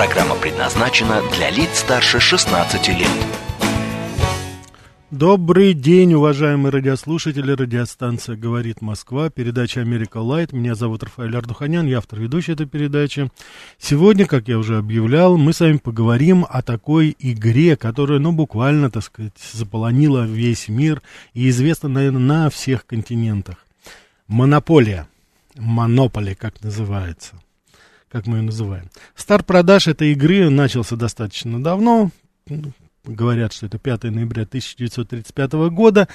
Программа предназначена для лиц старше 16 лет. Добрый день, уважаемые радиослушатели. Радиостанция «Говорит Москва», передача «Америка Лайт». Меня зовут Рафаэль Ардуханян, я автор ведущей этой передачи. Сегодня, как я уже объявлял, мы с вами поговорим о такой игре, которая, ну, буквально, так сказать, заполонила весь мир и известна, наверное, на всех континентах. Монополия. Монополи, как называется как мы ее называем. Старт продаж этой игры начался достаточно давно, говорят, что это 5 ноября 1935 года.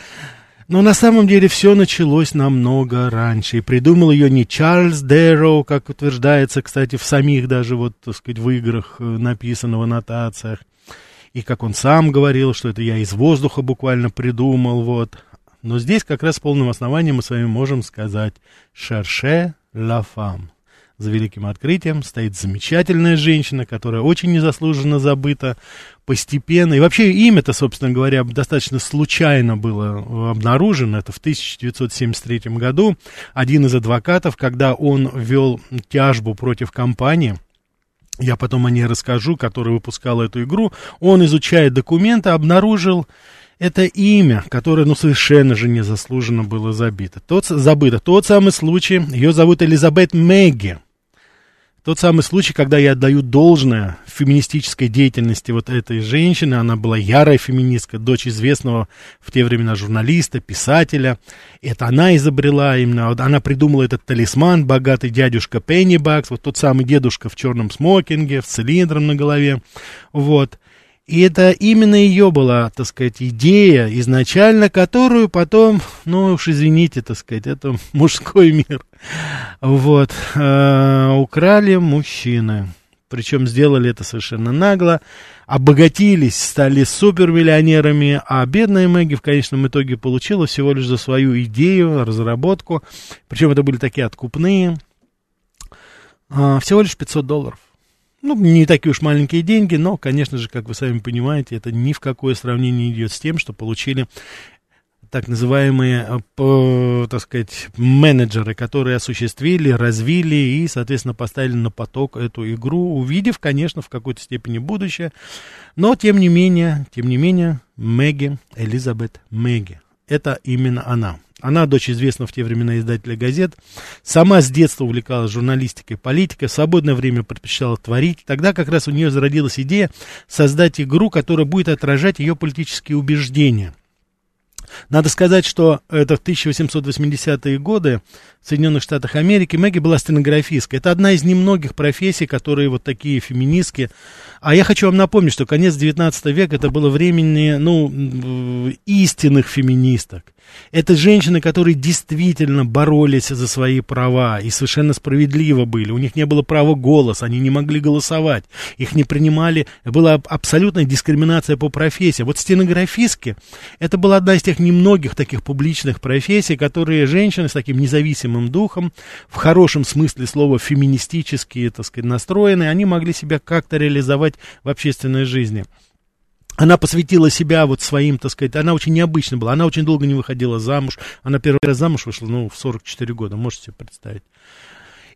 Но на самом деле все началось намного раньше. И придумал ее не Чарльз Дэроу, как утверждается, кстати, в самих даже, вот, так сказать, в играх э, написано в аннотациях. И как он сам говорил, что это я из воздуха буквально придумал, вот. Но здесь как раз с полным основанием мы с вами можем сказать «Шерше ла фам» за великим открытием стоит замечательная женщина, которая очень незаслуженно забыта постепенно. И вообще имя-то, собственно говоря, достаточно случайно было обнаружено. Это в 1973 году. Один из адвокатов, когда он вел тяжбу против компании, я потом о ней расскажу, которая выпускала эту игру, он, изучая документы, обнаружил это имя, которое, ну, совершенно же незаслуженно было забито. Тот, забыто. Тот самый случай, ее зовут Элизабет Мэгги. Тот самый случай, когда я отдаю должное феминистической деятельности вот этой женщины. Она была ярая феминистка, дочь известного в те времена журналиста, писателя. Это она изобрела именно, она придумала этот талисман, богатый дядюшка Пеннибакс, вот тот самый дедушка в черном смокинге, с цилиндром на голове. Вот. И это именно ее была, так сказать, идея изначально, которую потом, ну уж извините, так сказать, это мужской мир. Вот. Э, украли мужчины. Причем сделали это совершенно нагло. Обогатились, стали супермиллионерами, а бедная Мэгги в конечном итоге получила всего лишь за свою идею, разработку. Причем это были такие откупные. Э, всего лишь 500 долларов. Ну, не такие уж маленькие деньги, но, конечно же, как вы сами понимаете, это ни в какое сравнение не идет с тем, что получили так называемые, э, так сказать, менеджеры, которые осуществили, развили и, соответственно, поставили на поток эту игру, увидев, конечно, в какой-то степени будущее. Но, тем не менее, тем не менее, Мэгги, Элизабет Мэгги, это именно она. Она дочь известного в те времена издателя газет. Сама с детства увлекалась журналистикой, политикой. В свободное время предпочитала творить. Тогда как раз у нее зародилась идея создать игру, которая будет отражать ее политические убеждения – надо сказать, что это в 1880-е годы в Соединенных Штатах Америки Мэгги была стенографисткой. Это одна из немногих профессий, которые вот такие феминистки. А я хочу вам напомнить, что конец 19 века это было времени, ну, истинных феминисток. Это женщины, которые действительно боролись за свои права и совершенно справедливо были. У них не было права голоса, они не могли голосовать, их не принимали. Была абсолютная дискриминация по профессии. Вот стенографистки, это была одна из тех немногих таких публичных профессий, которые женщины с таким независимым духом, в хорошем смысле слова феминистические, так сказать, настроенные, они могли себя как-то реализовать в общественной жизни она посвятила себя вот своим, так сказать, она очень необычна была, она очень долго не выходила замуж, она первый раз замуж вышла, ну, в 44 года, можете себе представить.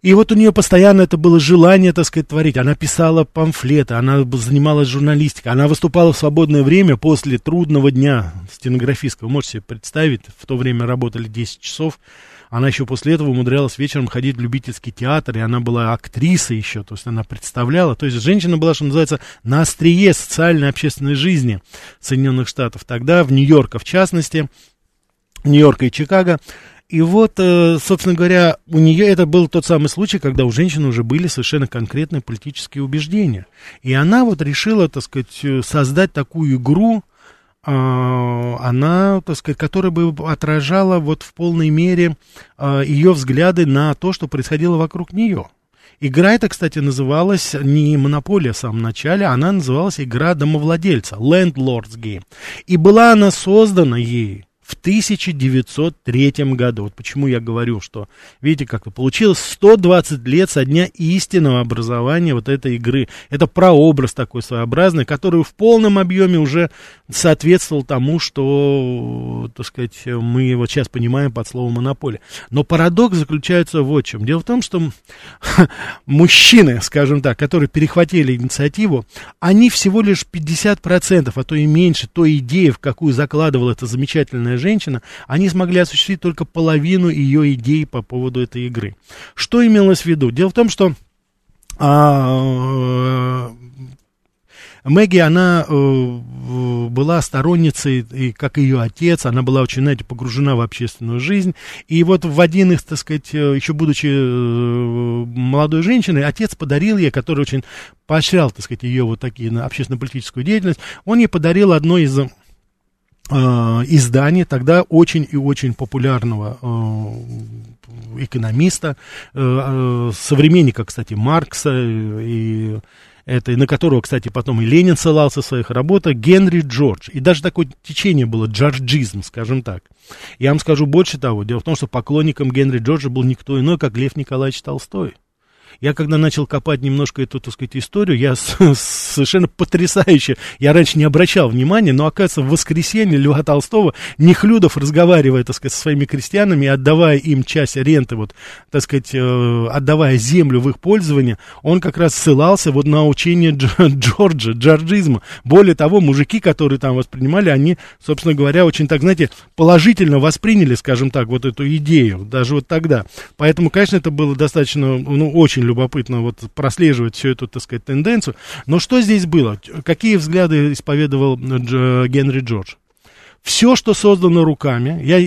И вот у нее постоянно это было желание, так сказать, творить. Она писала памфлеты, она занималась журналистикой, она выступала в свободное время после трудного дня стенографистского. Можете себе представить, в то время работали 10 часов, она еще после этого умудрялась вечером ходить в любительский театр, и она была актрисой еще, то есть она представляла. То есть женщина была, что называется, на острие социальной общественной жизни Соединенных Штатов. Тогда в Нью-Йорке, в частности, Нью-Йорка и Чикаго. И вот, э, собственно говоря, у нее это был тот самый случай, когда у женщины уже были совершенно конкретные политические убеждения. И она вот решила, так сказать, э, создать такую игру, она, так сказать, которая бы отражала вот в полной мере а, ее взгляды на то, что происходило вокруг нее. Игра эта, кстати, называлась не «Монополия» в самом начале, она называлась «Игра домовладельца», «Landlord's Game». И была она создана ей в 1903 году. Вот почему я говорю, что, видите, как получилось, 120 лет со дня истинного образования вот этой игры. Это прообраз такой своеобразный, который в полном объеме уже соответствовал тому, что, так сказать, мы его сейчас понимаем под словом монополия. Но парадокс заключается вот в чем. Дело в том, что мужчины, скажем так, которые перехватили инициативу, они всего лишь 50%, а то и меньше той идеи, в какую закладывала эта замечательная женщина, они смогли осуществить только половину ее идей по поводу этой игры. Что имелось в виду? Дело в том, что а, Мэгги, она э, была сторонницей, и, как ее отец, она была очень, знаете, погружена в общественную жизнь. И вот в один из, так сказать, э, еще будучи э, молодой женщиной, отец подарил ей, который очень поощрял, так сказать, ее вот такие на общественно-политическую деятельность, он ей подарил одно из издание тогда очень и очень популярного э, экономиста, э, э, современника, кстати, Маркса и это, на которого, кстати, потом и Ленин ссылался в своих работах, Генри Джордж. И даже такое течение было, джорджизм, скажем так. Я вам скажу больше того. Дело в том, что поклонником Генри Джорджа был никто иной, как Лев Николаевич Толстой. Я когда начал копать немножко эту, так сказать, историю, я совершенно потрясающе, я раньше не обращал внимания, но, оказывается, в воскресенье Льва Толстого Нехлюдов, разговаривая, так сказать, со своими крестьянами, отдавая им часть ренты, вот, так сказать, э, отдавая землю в их пользование, он как раз ссылался вот на учение Джорджа, джорджизма. Более того, мужики, которые там воспринимали, они, собственно говоря, очень так, знаете, положительно восприняли, скажем так, вот эту идею, даже вот тогда. Поэтому, конечно, это было достаточно, ну, очень любопытно вот прослеживать всю эту, так сказать, тенденцию. Но что здесь было? Какие взгляды исповедовал э, Генри Джордж? Все, что создано руками, я,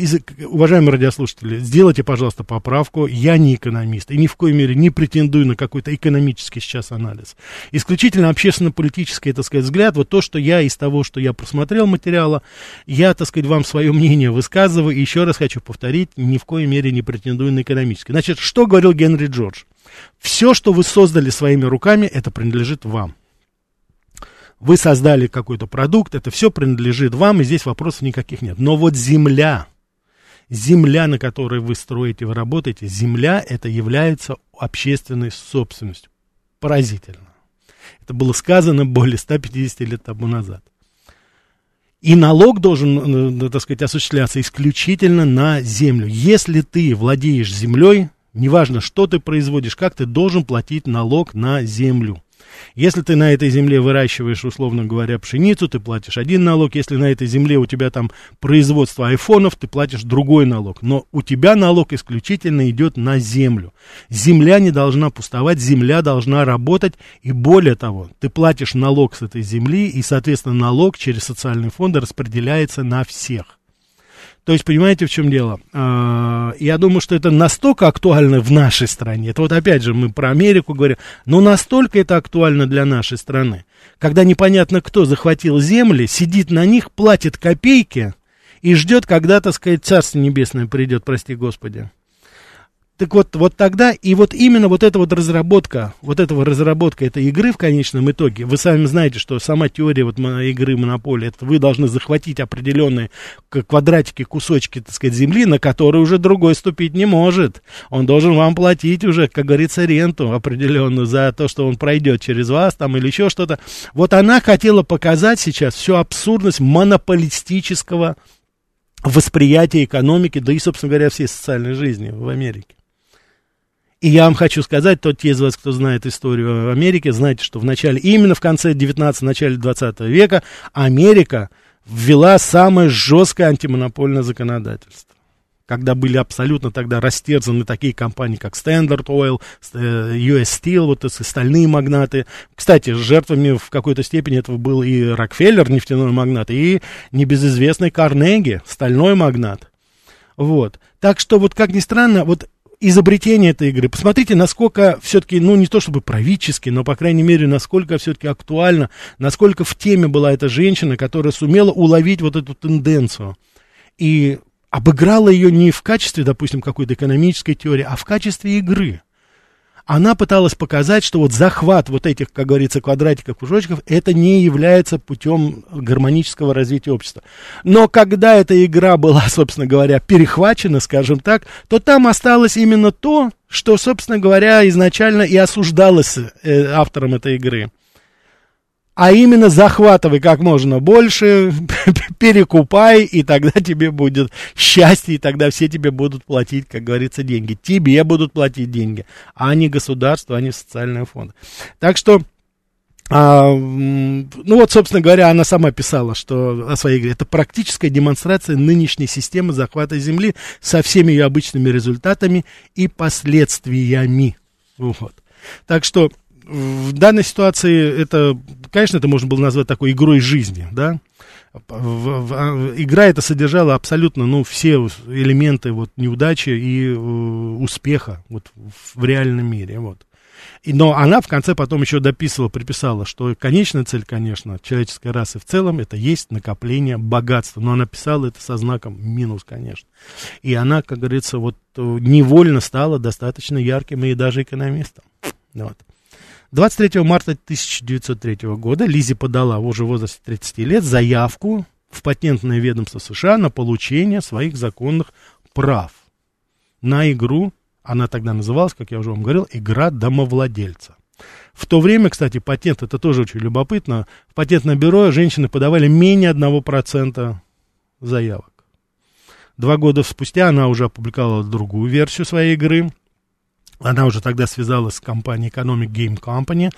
уважаемые радиослушатели, сделайте, пожалуйста, поправку, я не экономист, и ни в коей мере не претендую на какой-то экономический сейчас анализ. Исключительно общественно-политический, так сказать, взгляд, вот то, что я из того, что я просмотрел материала, я, так сказать, вам свое мнение высказываю, и еще раз хочу повторить, ни в коей мере не претендую на экономический. Значит, что говорил Генри Джордж? Все, что вы создали своими руками, это принадлежит вам. Вы создали какой-то продукт, это все принадлежит вам, и здесь вопросов никаких нет. Но вот земля, земля, на которой вы строите, вы работаете, земля это является общественной собственностью. Поразительно. Это было сказано более 150 лет тому назад. И налог должен, э, так сказать, осуществляться исключительно на землю. Если ты владеешь землей, неважно, что ты производишь, как ты должен платить налог на землю. Если ты на этой земле выращиваешь, условно говоря, пшеницу, ты платишь один налог. Если на этой земле у тебя там производство айфонов, ты платишь другой налог. Но у тебя налог исключительно идет на землю. Земля не должна пустовать, земля должна работать. И более того, ты платишь налог с этой земли, и, соответственно, налог через социальные фонды распределяется на всех. То есть, понимаете, в чем дело? А, я думаю, что это настолько актуально в нашей стране. Это вот опять же мы про Америку говорим. Но настолько это актуально для нашей страны. Когда непонятно кто захватил земли, сидит на них, платит копейки и ждет, когда, так сказать, Царство Небесное придет, прости Господи. Так вот, вот тогда, и вот именно вот эта вот разработка, вот этого разработка этой игры в конечном итоге, вы сами знаете, что сама теория вот игры Монополии, это вы должны захватить определенные квадратики, кусочки, так сказать, земли, на которые уже другой ступить не может. Он должен вам платить уже, как говорится, ренту определенную за то, что он пройдет через вас там или еще что-то. Вот она хотела показать сейчас всю абсурдность монополистического восприятия экономики, да и, собственно говоря, всей социальной жизни в Америке. И я вам хочу сказать, тот те из вас, кто знает историю Америки, знаете, что в начале, именно в конце 19 начале 20 века Америка ввела самое жесткое антимонопольное законодательство. Когда были абсолютно тогда растерзаны такие компании, как Standard Oil, э, US Steel, вот эти стальные магнаты. Кстати, жертвами в какой-то степени этого был и Рокфеллер, нефтяной магнат, и небезызвестный Карнеги, стальной магнат. Вот. Так что, вот как ни странно, вот изобретение этой игры. Посмотрите, насколько все-таки, ну, не то чтобы правительски, но, по крайней мере, насколько все-таки актуально, насколько в теме была эта женщина, которая сумела уловить вот эту тенденцию. И обыграла ее не в качестве, допустим, какой-то экономической теории, а в качестве игры. Она пыталась показать, что вот захват вот этих, как говорится, квадратиков, кружочков, это не является путем гармонического развития общества. Но когда эта игра была, собственно говоря, перехвачена, скажем так, то там осталось именно то, что, собственно говоря, изначально и осуждалось э, автором этой игры а именно захватывай как можно больше, перекупай, и тогда тебе будет счастье, и тогда все тебе будут платить, как говорится, деньги. Тебе будут платить деньги, а не государство, а не социальные фонды. Так что, а, ну вот, собственно говоря, она сама писала, что о своей игре. Это практическая демонстрация нынешней системы захвата Земли со всеми ее обычными результатами и последствиями. Вот. Так что в данной ситуации это, конечно, это можно было назвать такой игрой жизни, да. А, игра это содержала абсолютно, ну, все элементы вот неудачи и э, успеха вот в реальном мире, вот. И, но она в конце потом еще дописывала, приписала, что конечная цель, конечно, человеческой расы в целом, это есть накопление богатства. Но она писала это со знаком минус, конечно. И она, как говорится, вот э, невольно стала достаточно ярким и даже экономистом. Вот. 23 марта 1903 года Лизи подала уже в возрасте 30 лет заявку в патентное ведомство США на получение своих законных прав на игру, она тогда называлась, как я уже вам говорил, игра домовладельца. В то время, кстати, патент, это тоже очень любопытно, в патентное бюро женщины подавали менее 1% заявок. Два года спустя она уже опубликовала другую версию своей игры, она уже тогда связалась с компанией Economic Game Company,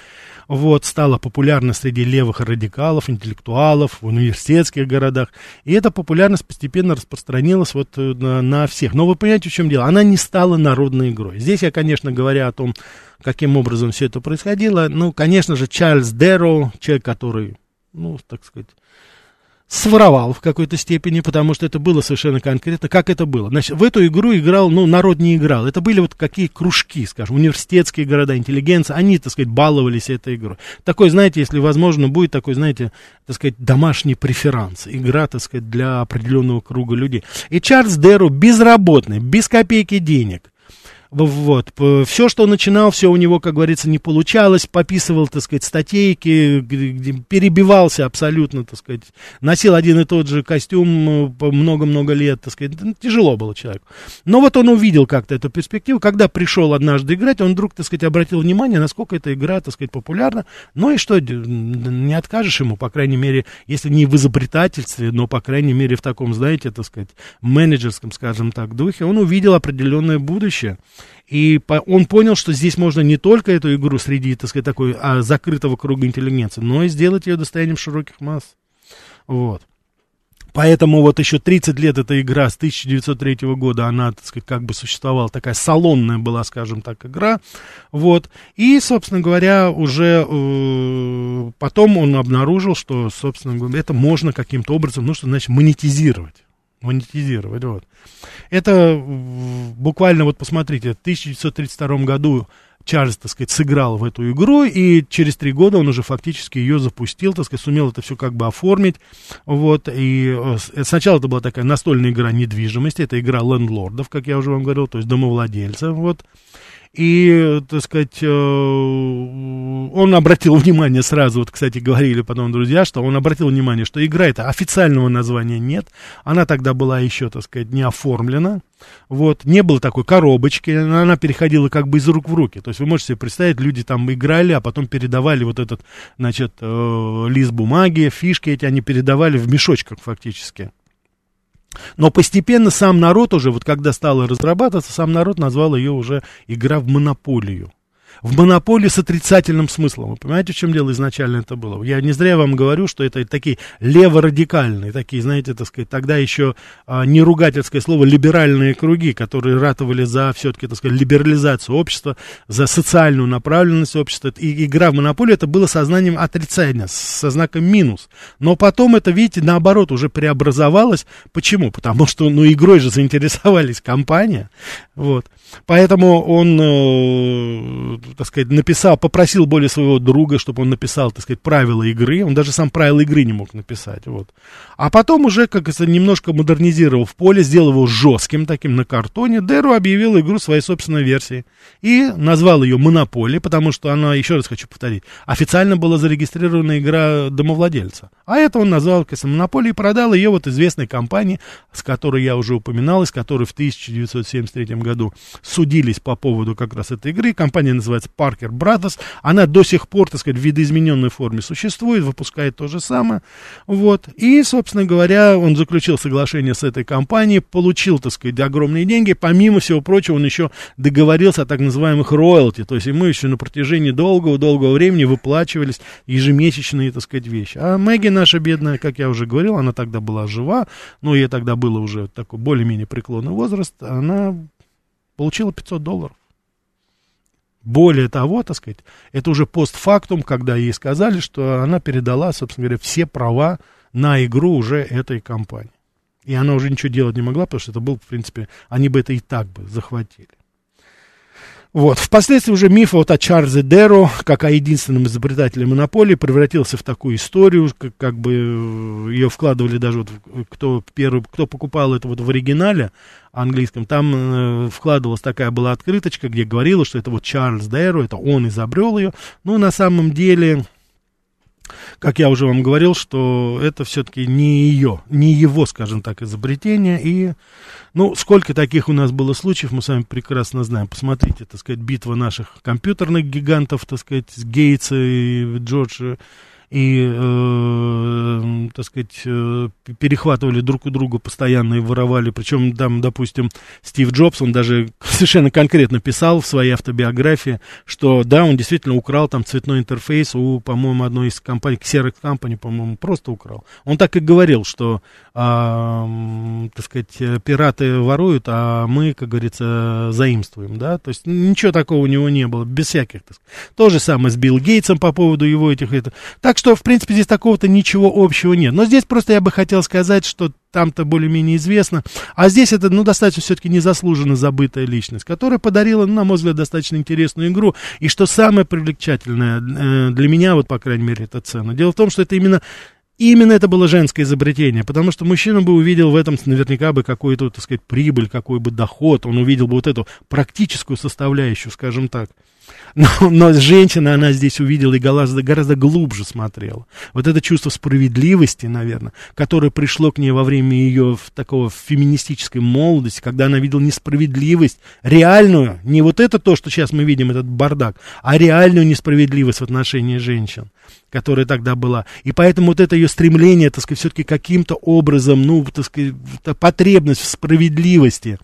вот, стала популярна среди левых радикалов, интеллектуалов в университетских городах, и эта популярность постепенно распространилась вот э, на, на всех. Но вы понимаете, в чем дело? Она не стала народной игрой. Здесь я, конечно, говоря о том, каким образом все это происходило, ну, конечно же, Чарльз Дэрроу, человек, который, ну, так сказать, своровал в какой-то степени, потому что это было совершенно конкретно. Как это было? Значит, в эту игру играл, ну, народ не играл. Это были вот какие кружки, скажем, университетские города, интеллигенция. Они, так сказать, баловались этой игрой. Такой, знаете, если возможно, будет такой, знаете, так сказать, домашний преферанс. Игра, так сказать, для определенного круга людей. И Чарльз Деру безработный, без копейки денег, вот. Все, что начинал, все у него, как говорится, не получалось. Пописывал, так сказать, статейки, перебивался абсолютно, так сказать. Носил один и тот же костюм э, много-много лет, так сказать. Тяжело было человеку. Но вот он увидел как-то эту перспективу. Когда пришел однажды играть, он вдруг, так сказать, обратил внимание, насколько эта игра, так сказать, популярна. Ну и что, не откажешь ему, по крайней мере, если не в изобретательстве, но, по крайней мере, в таком, знаете, так сказать, менеджерском, скажем так, духе. Он увидел определенное будущее. И по, он понял, что здесь можно не только эту игру среди, так сказать, такой а, закрытого круга интеллигенции, но и сделать ее достоянием широких масс. Вот. Поэтому вот еще 30 лет эта игра с 1903 года, она, так сказать, как бы существовала, такая салонная была, скажем так, игра, вот, и, собственно говоря, уже э, потом он обнаружил, что, собственно говоря, это можно каким-то образом, ну, что значит, монетизировать монетизировать. Вот. Это буквально, вот посмотрите, в 1932 году Чарльз, так сказать, сыграл в эту игру, и через три года он уже фактически ее запустил, так сказать, сумел это все как бы оформить, вот, и э, сначала это была такая настольная игра недвижимости, это игра лендлордов, как я уже вам говорил, то есть домовладельцев, вот, и, так сказать, э, он обратил внимание сразу, вот, кстати, говорили потом друзья, что он обратил внимание, что игра это официального названия нет. Она тогда была еще, так сказать, не оформлена. Вот, не было такой коробочки, она переходила как бы из рук в руки. То есть вы можете себе представить, люди там играли, а потом передавали вот этот, значит, э, лист бумаги, фишки эти, они передавали в мешочках фактически. Но постепенно сам народ уже, вот когда стало разрабатываться, сам народ назвал ее уже игра в монополию в монополии с отрицательным смыслом. Вы понимаете, в чем дело изначально это было? Я не зря вам говорю, что это такие леворадикальные, такие, знаете, так сказать, тогда еще а, не ругательское слово либеральные круги, которые ратовали за все-таки, так сказать, либерализацию общества, за социальную направленность общества. И игра в монополию это было сознанием отрицания, со знаком минус. Но потом это, видите, наоборот, уже преобразовалось. Почему? Потому что, ну, игрой же заинтересовались компания. Вот. Поэтому он, э, так сказать, написал, попросил более своего друга, чтобы он написал, так сказать, правила игры. Он даже сам правила игры не мог написать, вот. А потом уже, как это, немножко модернизировал в поле, сделал его жестким таким на картоне, Деру объявил игру своей собственной версии. И назвал ее «Монополия», потому что она, еще раз хочу повторить, официально была зарегистрирована игра домовладельца. А это он назвал, конечно, «Монополией», и продал ее вот известной компании, с которой я уже упоминал, и с которой в 1973 году судились по поводу как раз этой игры. Компания называется Parker Brothers. Она до сих пор, так сказать, в видоизмененной форме существует, выпускает то же самое. Вот. И, собственно говоря, он заключил соглашение с этой компанией, получил, так сказать, огромные деньги. Помимо всего прочего, он еще договорился о так называемых роялти. То есть ему еще на протяжении долгого-долгого времени выплачивались ежемесячные, так сказать, вещи. А Мэгги наша бедная, как я уже говорил, она тогда была жива, но ей тогда было уже такой более-менее преклонный возраст, она получила 500 долларов. Более того, так сказать, это уже постфактум, когда ей сказали, что она передала, собственно говоря, все права на игру уже этой компании. И она уже ничего делать не могла, потому что это был, в принципе, они бы это и так бы захватили. Вот. Впоследствии уже миф вот о Чарльзе Деро, как о единственном изобретателе монополии, превратился в такую историю, как, как бы э, ее вкладывали даже вот, кто, первый, кто покупал это вот в оригинале английском, там э, вкладывалась такая была открыточка, где говорилось, что это вот Чарльз Деро, это он изобрел ее. Ну, на самом деле, как я уже вам говорил, что это все-таки не ее, не его, скажем так, изобретение. И, ну, сколько таких у нас было случаев, мы с вами прекрасно знаем. Посмотрите, так сказать, битва наших компьютерных гигантов, так сказать, Гейтса и Джорджа и, э, так сказать, э, перехватывали друг у друга постоянно и воровали. Причем там, допустим, Стив Джобс, он даже совершенно конкретно писал в своей автобиографии, что да, он действительно украл там цветной интерфейс у, по-моему, одной из компаний, Xerox Company, по-моему, просто украл. Он так и говорил, что, э, так сказать, пираты воруют, а мы, как говорится, заимствуем, да, то есть ничего такого у него не было, без всяких, так сказать. То же самое с Билл Гейтсом по поводу его этих, это. Так что, в принципе, здесь такого-то ничего общего нет. Но здесь просто я бы хотел сказать, что там-то более-менее известно. А здесь это, ну, достаточно все-таки незаслуженно забытая личность, которая подарила, ну, на мой взгляд, достаточно интересную игру. И что самое привлекательное э, для меня, вот, по крайней мере, это цена. Дело в том, что это именно Именно это было женское изобретение, потому что мужчина бы увидел в этом наверняка бы какую-то, так сказать, прибыль, какой бы доход, он увидел бы вот эту практическую составляющую, скажем так. Но, но женщина, она здесь увидела и гораздо, гораздо глубже смотрела. Вот это чувство справедливости, наверное, которое пришло к ней во время ее такого феминистической молодости, когда она видела несправедливость, реальную, не вот это то, что сейчас мы видим, этот бардак, а реальную несправедливость в отношении женщин, которая тогда была. И поэтому вот это ее стремление, так сказать, все-таки каким-то образом, ну, так сказать, потребность в справедливости,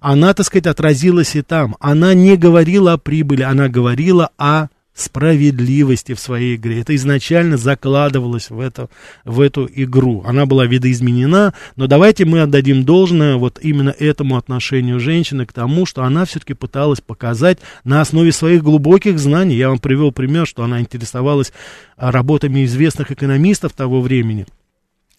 она, так сказать, отразилась и там. Она не говорила о прибыли, она говорила о справедливости в своей игре. Это изначально закладывалось в, это, в эту игру. Она была видоизменена, но давайте мы отдадим должное вот именно этому отношению женщины к тому, что она все-таки пыталась показать на основе своих глубоких знаний. Я вам привел пример, что она интересовалась работами известных экономистов того времени –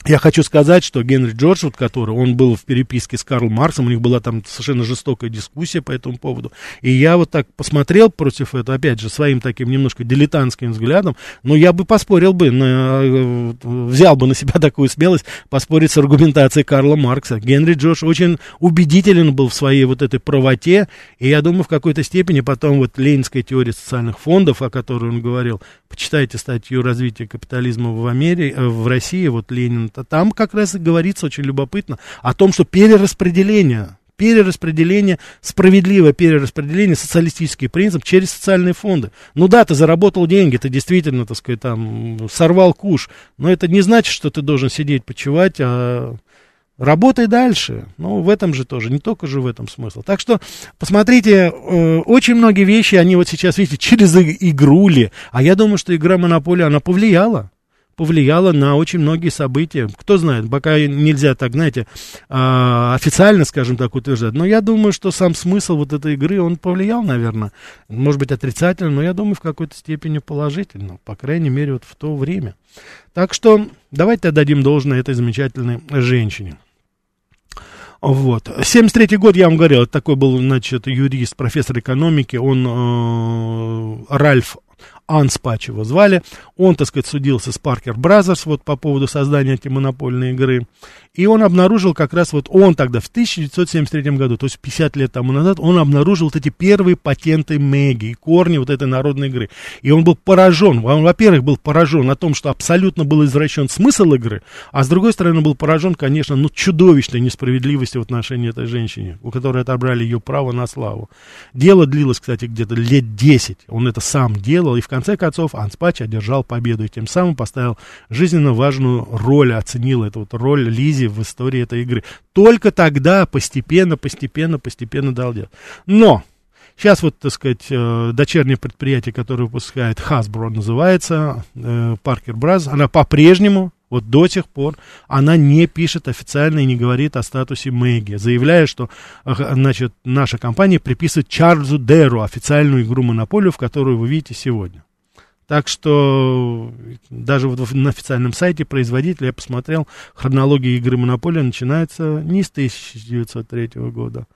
я хочу сказать, что Генри Джордж, вот который, он был в переписке с Карлом Марксом, у них была там совершенно жестокая дискуссия по этому поводу, и я вот так посмотрел против этого, опять же, своим таким немножко дилетантским взглядом, но я бы поспорил бы, на, э, взял бы на себя такую смелость поспорить с аргументацией Карла Маркса. Генри Джордж очень убедителен был в своей вот этой правоте, и я думаю, в какой-то степени потом вот ленинская теория социальных фондов, о которой он говорил, почитайте статью «Развитие капитализма в, Америке, э, в России», вот Ленин то там как раз и говорится очень любопытно о том, что перераспределение перераспределение, справедливое перераспределение, социалистический принцип через социальные фонды. Ну да, ты заработал деньги, ты действительно, так сказать, там, сорвал куш, но это не значит, что ты должен сидеть, почивать, а работай дальше. Ну, в этом же тоже, не только же в этом смысл. Так что, посмотрите, э, очень многие вещи, они вот сейчас, видите, через игру ли, а я думаю, что игра Монополия, она повлияла повлияло на очень многие события. Кто знает, пока нельзя так, знаете, а, официально, скажем так, утверждать. Но я думаю, что сам смысл вот этой игры, он повлиял, наверное, может быть, отрицательно, но я думаю, в какой-то степени положительно, по крайней мере, вот в то время. Так что давайте отдадим должное этой замечательной женщине. Вот. 73 год, я вам говорил, такой был, значит, юрист, профессор экономики, он, э, Ральф Анспач его звали. Он, так сказать, судился с Parker Brothers вот по поводу создания антимонопольной игры. И он обнаружил как раз вот он тогда в 1973 году, то есть 50 лет тому назад, он обнаружил вот эти первые патенты Мэги и корни вот этой народной игры. И он был поражен, он, во-первых, был поражен о том, что абсолютно был извращен смысл игры, а с другой стороны был поражен, конечно, ну, чудовищной несправедливостью в отношении этой женщины, у которой отобрали ее право на славу. Дело длилось, кстати, где-то лет 10. Он это сам делал, и в конце концов Анспач одержал победу, и тем самым поставил жизненно важную роль, оценил эту вот роль Лизи связи в истории этой игры. Только тогда постепенно, постепенно, постепенно дал дело. Но Сейчас вот, так сказать, э, дочернее предприятие, которое выпускает Hasbro, называется э, Parker Bros. Она по-прежнему, вот до сих пор, она не пишет официально и не говорит о статусе Мэгги, заявляя, что, значит, наша компания приписывает Чарльзу Деру официальную игру Монополию, в которую вы видите сегодня. Так что даже вот на официальном сайте производителя я посмотрел, хронология игры «Монополия» начинается не с 1903 года,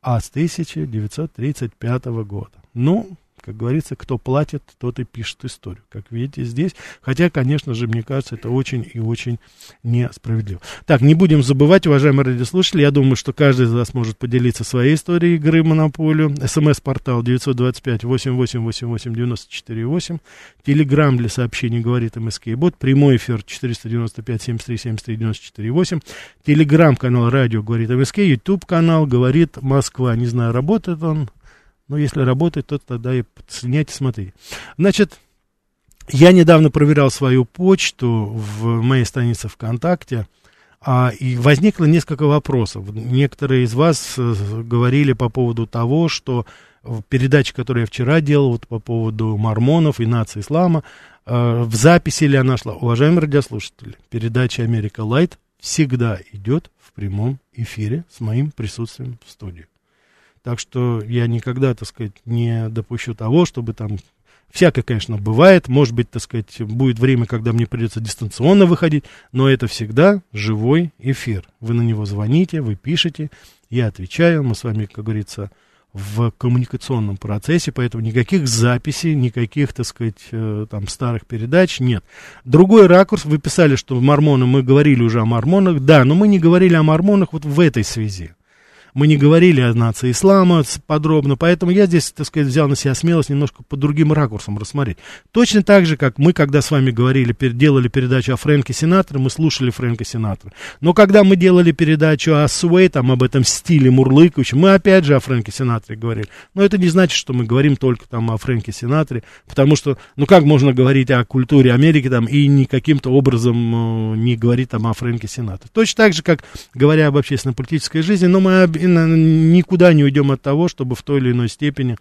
а с 1935 года. Ну, как говорится, кто платит, тот и пишет историю. Как видите здесь. Хотя, конечно же, мне кажется, это очень и очень несправедливо. Так, не будем забывать, уважаемые радиослушатели, я думаю, что каждый из вас может поделиться своей историей игры «Монополию». СМС-портал 925-8888-94-8. Телеграмм для сообщений говорит МСК Бот. Прямой эфир 495-73-73-94-8. Телеграмм-канал радио говорит МСК. Ютуб-канал говорит Москва. Не знаю, работает он но если работает, то тогда и подсоединяйте, смотрите. Значит, я недавно проверял свою почту в моей странице ВКонтакте, а, и возникло несколько вопросов. Некоторые из вас э, говорили по поводу того, что в передаче, которую я вчера делал, вот по поводу мормонов и нации ислама, э, в записи ли она шла. Уважаемые радиослушатели, передача «Америка Лайт» всегда идет в прямом эфире с моим присутствием в студии. Так что я никогда, так сказать, не допущу того, чтобы там Всякое, конечно, бывает. Может быть, так сказать, будет время, когда мне придется дистанционно выходить, но это всегда живой эфир. Вы на него звоните, вы пишете, я отвечаю. Мы с вами, как говорится, в коммуникационном процессе, поэтому никаких записей, никаких, так сказать, э, там старых передач нет. Другой ракурс, вы писали, что мормоны, мы говорили уже о мормонах, да, но мы не говорили о мормонах вот в этой связи мы не говорили о нации ислама подробно, поэтому я здесь, так сказать, взял на себя смелость немножко по другим ракурсам рассмотреть. Точно так же, как мы, когда с вами говорили, делали передачу о Фрэнке Синаторе, мы слушали Фрэнка Синатора. Но когда мы делали передачу о Суэй, там, об этом стиле мурлыкающем, мы опять же о Фрэнке Синаторе говорили. Но это не значит, что мы говорим только там о Фрэнке Синаторе, потому что, ну как можно говорить о культуре Америки там и не каким-то образом э, не говорить там о Фрэнке Синаторе. Точно так же, как говоря об общественно-политической жизни, но мы никуда не уйдем от того, чтобы в той или иной степени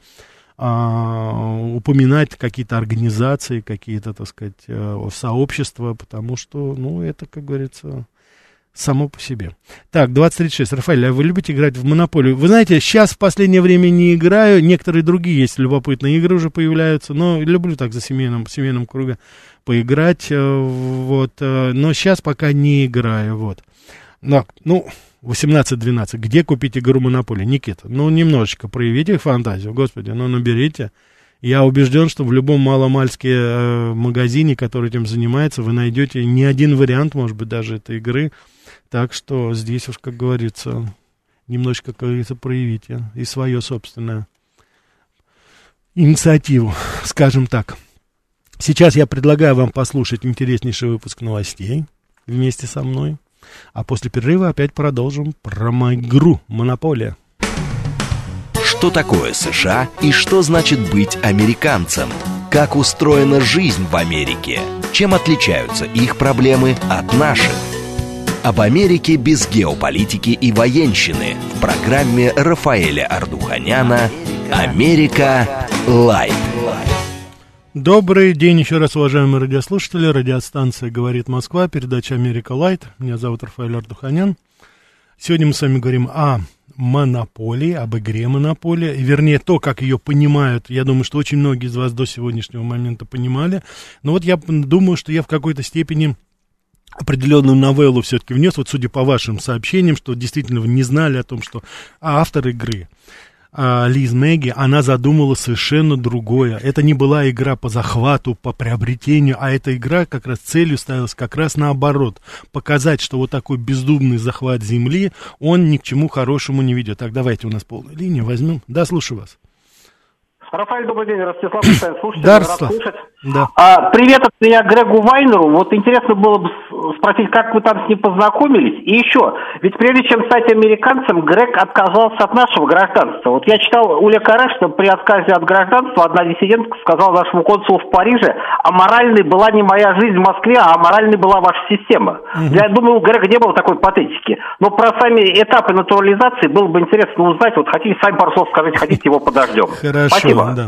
а, упоминать какие-то организации, какие-то, так сказать, э, сообщества, потому что, ну, это, как говорится, само по себе. Так, 2036. Рафаэль, а вы любите играть в монополию? Вы знаете, сейчас в последнее время не играю, некоторые другие есть любопытные игры уже появляются, но люблю так за семейным, семейным кругом поиграть, э, вот, э, но сейчас пока не играю, вот. Ну, 18-12. Где купить игру Монополия? Никита, ну, немножечко проявите фантазию, господи, ну, наберите. Я убежден, что в любом маломальске э, магазине, который этим занимается, вы найдете не один вариант, может быть, даже этой игры. Так что здесь уж, как говорится, немножечко, как говорится, проявите и свое собственное инициативу, скажем так. Сейчас я предлагаю вам послушать интереснейший выпуск новостей вместе со мной. А после перерыва опять продолжим про игру «Монополия». Что такое США и что значит быть американцем? Как устроена жизнь в Америке? Чем отличаются их проблемы от наших? Об Америке без геополитики и военщины в программе Рафаэля Ардуханяна «Америка. Light». Добрый день еще раз, уважаемые радиослушатели. Радиостанция «Говорит Москва», передача «Америка Light». Меня зовут Рафаэль Ардуханян. Сегодня мы с вами говорим о монополии, об игре монополия, вернее, то, как ее понимают, я думаю, что очень многие из вас до сегодняшнего момента понимали, но вот я думаю, что я в какой-то степени определенную новеллу все-таки внес, вот судя по вашим сообщениям, что действительно вы не знали о том, что автор игры Лиз Мэгги, она задумала совершенно другое. Это не была игра по захвату, по приобретению, а эта игра как раз целью ставилась как раз наоборот. Показать, что вот такой бездумный захват земли, он ни к чему хорошему не ведет. Так, давайте у нас полная линия возьмем. Да, слушаю вас. Рафаэль, добрый день, Ростислав, слушайте, да, рад. Да. А, привет от меня Грегу Вайнеру. Вот интересно было бы спросить, как вы там с ним познакомились. И еще, ведь прежде чем стать американцем, Грег отказался от нашего гражданства. Вот я читал у Лекаре, что при отказе от гражданства одна диссидентка сказала нашему консулу в Париже, а моральной была не моя жизнь в Москве, а моральной была ваша система. Угу. Я думаю, у Грега не было такой патетики. Но про сами этапы натурализации было бы интересно узнать. Вот хотите, сами пару слов сказать, хотите, его подождем. Хорошо, Спасибо. да.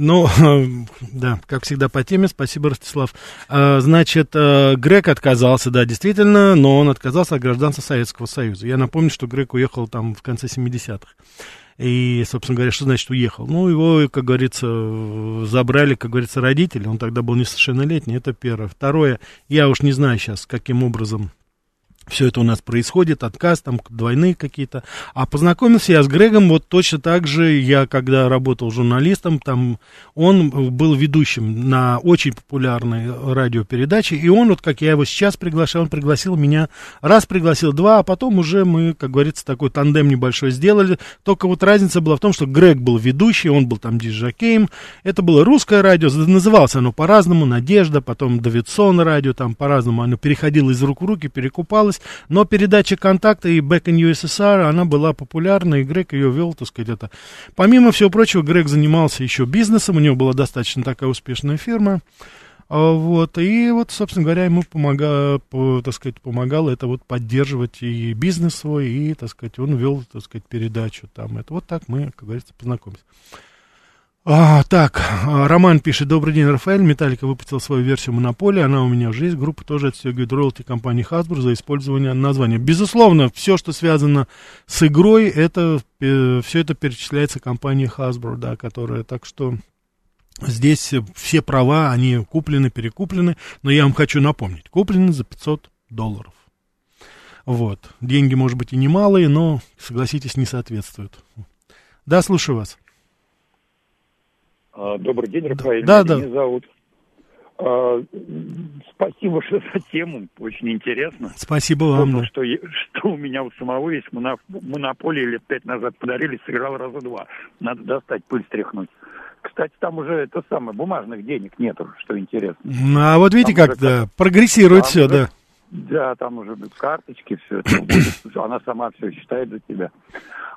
Ну, да, как всегда, по теме. Спасибо, Ростислав. А, значит, э, Грег отказался, да, действительно, но он отказался от гражданства Советского Союза. Я напомню, что Грег уехал там в конце 70-х. И, собственно говоря, что значит уехал? Ну, его, как говорится, забрали, как говорится, родители. Он тогда был несовершеннолетний, это первое. Второе, я уж не знаю сейчас, каким образом все это у нас происходит, отказ, там двойные какие-то. А познакомился я с Грегом вот точно так же, я когда работал журналистом, там он был ведущим на очень популярной радиопередаче, и он, вот как я его сейчас приглашал, он пригласил меня, раз пригласил, два, а потом уже мы, как говорится, такой тандем небольшой сделали, только вот разница была в том, что Грег был ведущий, он был там диджакеем, это было русское радио, называлось оно по-разному, Надежда, потом Давидсон радио, там по-разному, оно переходило из рук в руки, перекупалось, но передача контакта и Back in USSR, она была популярна, и Грег ее вел, так сказать, это. Помимо всего прочего, Грег занимался еще бизнесом, у него была достаточно такая успешная фирма. А, вот, и вот, собственно говоря, ему помогал, так сказать, помогал это вот поддерживать и бизнес свой, и, так сказать, он вел, так сказать, передачу там. Это вот так мы, как говорится, познакомились. А, так, а, Роман пишет, добрый день, Рафаэль, Металлика выпустила свою версию Монополии, она у меня уже есть, группа тоже отстегивает роялти компании Hasbro за использование названия. Безусловно, все, что связано с игрой, это, э, все это перечисляется компании Hasbro, да, которая, так что здесь все права, они куплены, перекуплены, но я вам хочу напомнить, куплены за 500 долларов. Вот, деньги, может быть, и немалые, но, согласитесь, не соответствуют. Да, слушаю вас. А, добрый день, Рафаэль. Да, да. Меня зовут. А, спасибо что за тему, очень интересно. Спасибо вам. Помню, что, что у меня у самого есть монополия лет пять назад подарили, сыграл раза два. Надо достать, пыль стряхнуть. Кстати, там уже это самое, бумажных денег нету, что интересно. Ну, а вот видите, там как, да, прогрессирует все, уже, да. Да, там уже карточки, все это она сама все считает за тебя.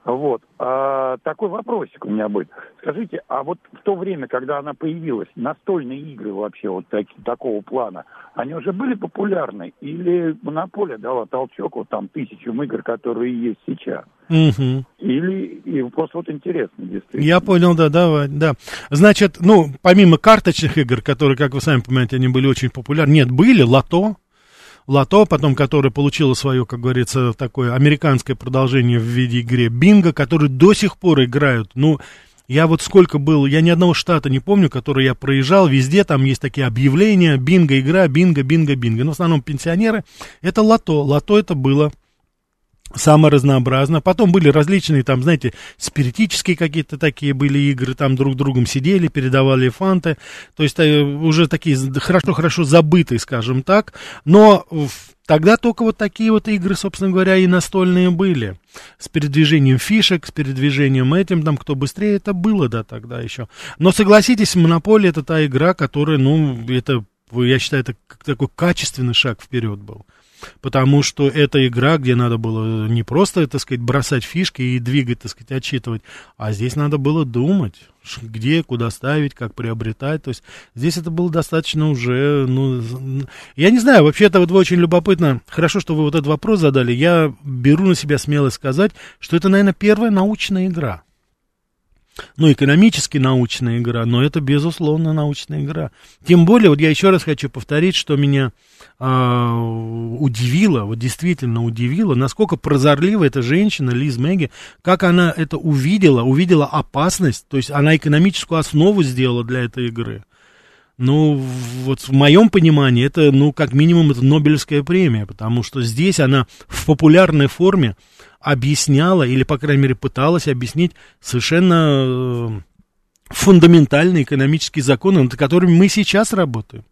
Вот. А, такой вопросик у меня будет. Скажите, а вот в то время, когда она появилась, настольные игры вообще вот так, такого плана, они уже были популярны? Или монополия дала толчок вот там тысячам игр, которые есть сейчас? Угу. Или и просто вот интересно, действительно. Я понял, да, да, да. Значит, ну, помимо карточных игр, которые, как вы сами понимаете, они были очень популярны, нет, были лото, Лото, потом которое получило свое, как говорится, такое американское продолжение в виде игры Бинго, которые до сих пор играют. Ну, я вот сколько был, я ни одного штата не помню, который я проезжал, везде там есть такие объявления, бинго игра, бинго, бинго, бинго. Но в основном пенсионеры, это лото, лото это было самое разнообразное. Потом были различные, там, знаете, спиритические какие-то такие были игры, там друг другом сидели, передавали фанты, то есть э, уже такие хорошо-хорошо забытые, скажем так, но тогда только вот такие вот игры, собственно говоря, и настольные были. С передвижением фишек, с передвижением этим, там, кто быстрее, это было, да, тогда еще. Но согласитесь, Монополия это та игра, которая, ну, это, я считаю, это такой качественный шаг вперед был. Потому что это игра, где надо было не просто, так сказать, бросать фишки и двигать, так сказать, отчитывать, а здесь надо было думать, где, куда ставить, как приобретать, то есть здесь это было достаточно уже, ну, я не знаю, вообще это вот очень любопытно, хорошо, что вы вот этот вопрос задали, я беру на себя смелость сказать, что это, наверное, первая научная игра, ну, экономически научная игра, но это, безусловно, научная игра. Тем более, вот я еще раз хочу повторить, что меня а, удивило, вот действительно удивило, насколько прозорлива эта женщина, Лиз Мэгги, как она это увидела, увидела опасность, то есть она экономическую основу сделала для этой игры. ну, вот в моем понимании, это, ну, как минимум, это Нобелевская премия, потому что здесь она в популярной форме объясняла, или, по крайней мере, пыталась объяснить совершенно э, фундаментальные экономические законы, над которыми мы сейчас работаем.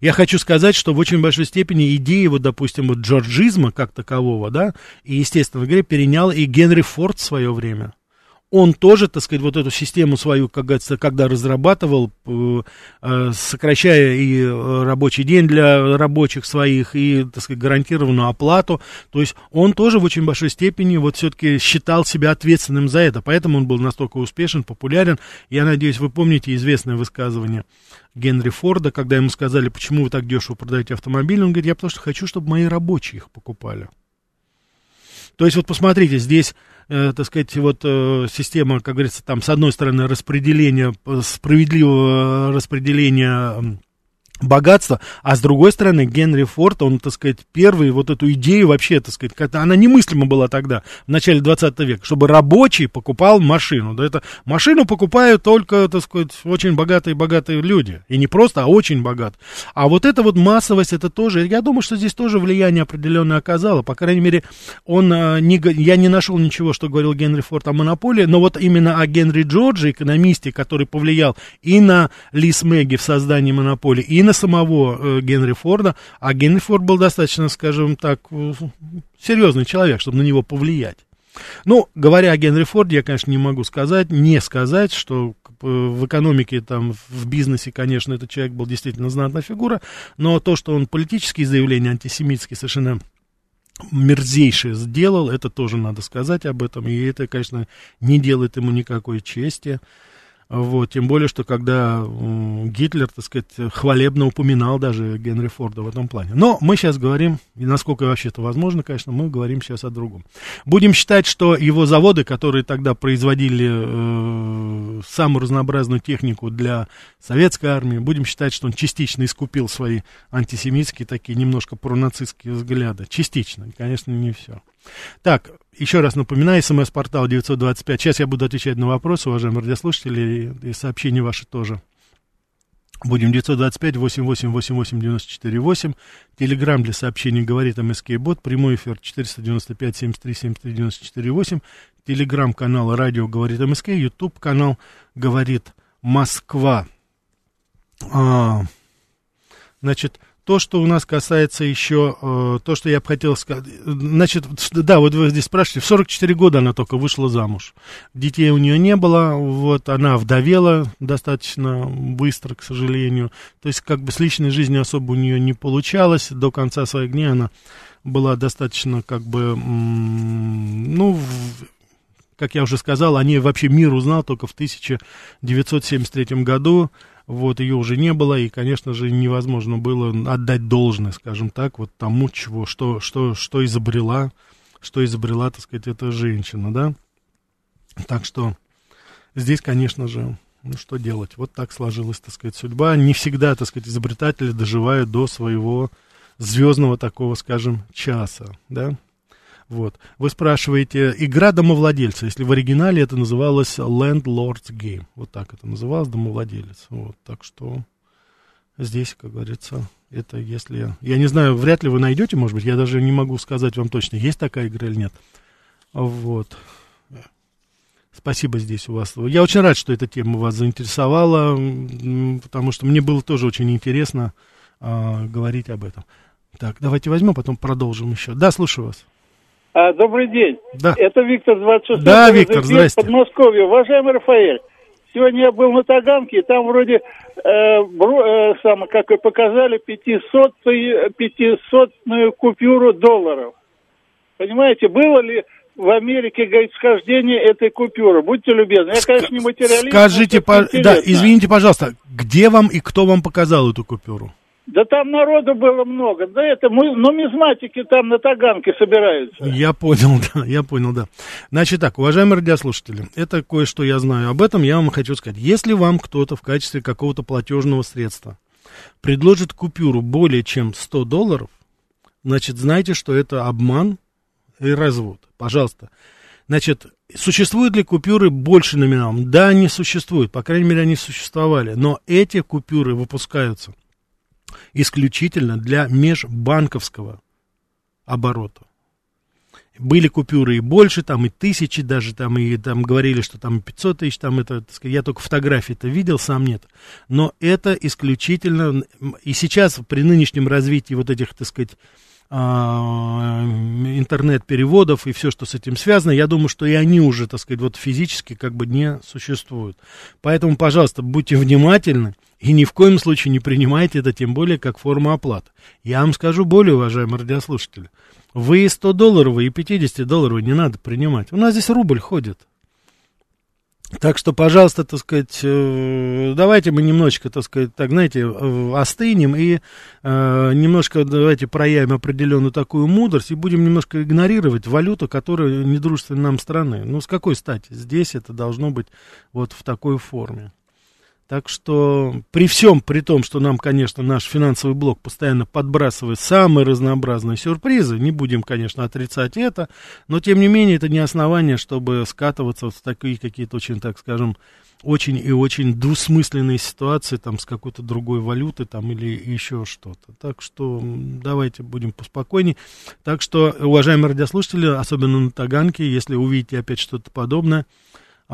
Я хочу сказать, что в очень большой степени идеи, вот, допустим, вот джорджизма как такового, да, и, естественно, говоря, перенял и Генри Форд в свое время он тоже, так сказать, вот эту систему свою, как говорится, когда разрабатывал, э, э, сокращая и э, рабочий день для рабочих своих, и, так сказать, гарантированную оплату, то есть он тоже в очень большой степени вот все-таки считал себя ответственным за это, поэтому он был настолько успешен, популярен. Я надеюсь, вы помните известное высказывание Генри Форда, когда ему сказали, почему вы так дешево продаете автомобиль, он говорит, я потому что хочу, чтобы мои рабочие их покупали. То есть вот посмотрите, здесь э, так сказать, вот э, система, как говорится, там, с одной стороны, распределение, э, справедливого распределения богатства, а с другой стороны, Генри Форд, он, так сказать, первый вот эту идею вообще, так сказать, она немыслима была тогда, в начале 20 века, чтобы рабочий покупал машину, да, это машину покупают только, так сказать, очень богатые-богатые люди, и не просто, а очень богат. А вот эта вот массовость, это тоже, я думаю, что здесь тоже влияние определенное оказало, по крайней мере, он, а, не, я не нашел ничего, что говорил Генри Форд о монополии, но вот именно о Генри Джорджи, экономисте, который повлиял и на Лис Мэгги в создании монополии, и на самого э, Генри Форда, а Генри Форд был достаточно, скажем так, э, серьезный человек, чтобы на него повлиять. Ну, говоря о Генри Форде, я, конечно, не могу сказать, не сказать, что в экономике, там, в бизнесе, конечно, этот человек был действительно знатная фигура, но то, что он политические заявления антисемитские совершенно мерзейшие сделал, это тоже надо сказать об этом, и это, конечно, не делает ему никакой чести. Вот, тем более, что когда Гитлер, так сказать, хвалебно упоминал даже Генри Форда в этом плане. Но мы сейчас говорим, и насколько вообще это возможно, конечно, мы говорим сейчас о другом. Будем считать, что его заводы, которые тогда производили э, самую разнообразную технику для советской армии, будем считать, что он частично искупил свои антисемитские, такие немножко пронацистские взгляды. Частично, конечно, не все. Так, еще раз напоминаю, смс-портал 925. Сейчас я буду отвечать на вопросы, уважаемые радиослушатели, и, сообщения ваши тоже. Будем 925-88-88-94-8. Телеграмм для сообщений говорит МСК Бот. Прямой эфир 495-73-73-94-8. Телеграмм-канал радио говорит МСК. Ютуб канал говорит Москва. А, значит, то, что у нас касается еще, э, то, что я хотел сказать, значит, да, вот вы здесь спрашиваете, в 44 года она только вышла замуж. Детей у нее не было, вот, она вдовела достаточно быстро, к сожалению. То есть, как бы с личной жизнью особо у нее не получалось. До конца своих дней она была достаточно, как бы, ну, как я уже сказал, о ней вообще мир узнал только в 1973 году вот ее уже не было, и, конечно же, невозможно было отдать должное, скажем так, вот тому, чего, что, что, что изобрела, что изобрела, так сказать, эта женщина, да. Так что здесь, конечно же, ну что делать, вот так сложилась, так сказать, судьба. Не всегда, так сказать, изобретатели доживают до своего звездного такого, скажем, часа, да. Вот. Вы спрашиваете, игра домовладельца, если в оригинале это называлось Landlord's Game. Вот так это называлось, домовладелец. Вот, так что здесь, как говорится, это если... Я не знаю, вряд ли вы найдете, может быть, я даже не могу сказать вам точно, есть такая игра или нет. Вот. Спасибо здесь у вас. Я очень рад, что эта тема вас заинтересовала, потому что мне было тоже очень интересно а, говорить об этом. Так, давайте возьмем, потом продолжим еще. Да, слушаю вас. А, добрый день. Да. Это Виктор 26 Да, Виктор, здрасте. Подмосковье. Уважаемый Рафаэль, сегодня я был на Таганке, и там вроде, э, бро, э, само, как и показали, 500, 500 купюру долларов. Понимаете, было ли в Америке происхождение этой купюры? Будьте любезны. Я, конечно, не материалист. Скажите, по... да, извините, пожалуйста, где вам и кто вам показал эту купюру? Да там народу было много. Да это мы, нумизматики там на Таганке собираются. Я понял, да, я понял, да. Значит так, уважаемые радиослушатели, это кое-что я знаю. Об этом я вам хочу сказать. Если вам кто-то в качестве какого-то платежного средства предложит купюру более чем 100 долларов, значит, знайте, что это обман и развод. Пожалуйста. Значит, Существуют ли купюры больше номиналом? Да, они существуют, по крайней мере, они существовали, но эти купюры выпускаются исключительно для межбанковского оборота. Были купюры и больше, там и тысячи даже, там и там говорили, что там 500 тысяч, там это, так сказать, я только фотографии-то видел, сам нет. Но это исключительно, и сейчас при нынешнем развитии вот этих, так сказать, а, интернет-переводов и все, что с этим связано, я думаю, что и они уже, так сказать, вот физически как бы не существуют. Поэтому, пожалуйста, будьте внимательны и ни в коем случае не принимайте это, тем более, как форму оплаты. Я вам скажу более, уважаемые радиослушатели, вы и 100 долларов, и 50 долларов не надо принимать. У нас здесь рубль ходит. Так что, пожалуйста, так сказать, э, давайте мы немножечко, так сказать, так, знаете, э, остынем и э, немножко давайте проявим определенную такую мудрость и будем немножко игнорировать валюту, которая недружественна нам страны. Ну, с какой стати? Здесь это должно быть вот в такой форме. Так что при всем, при том, что нам, конечно, наш финансовый блок постоянно подбрасывает самые разнообразные сюрпризы, не будем, конечно, отрицать это, но тем не менее это не основание, чтобы скатываться в такие какие-то очень, так скажем, очень и очень двусмысленные ситуации там с какой-то другой валютой там или еще что-то. Так что давайте будем поспокойнее. Так что, уважаемые радиослушатели, особенно на Таганке, если увидите опять что-то подобное,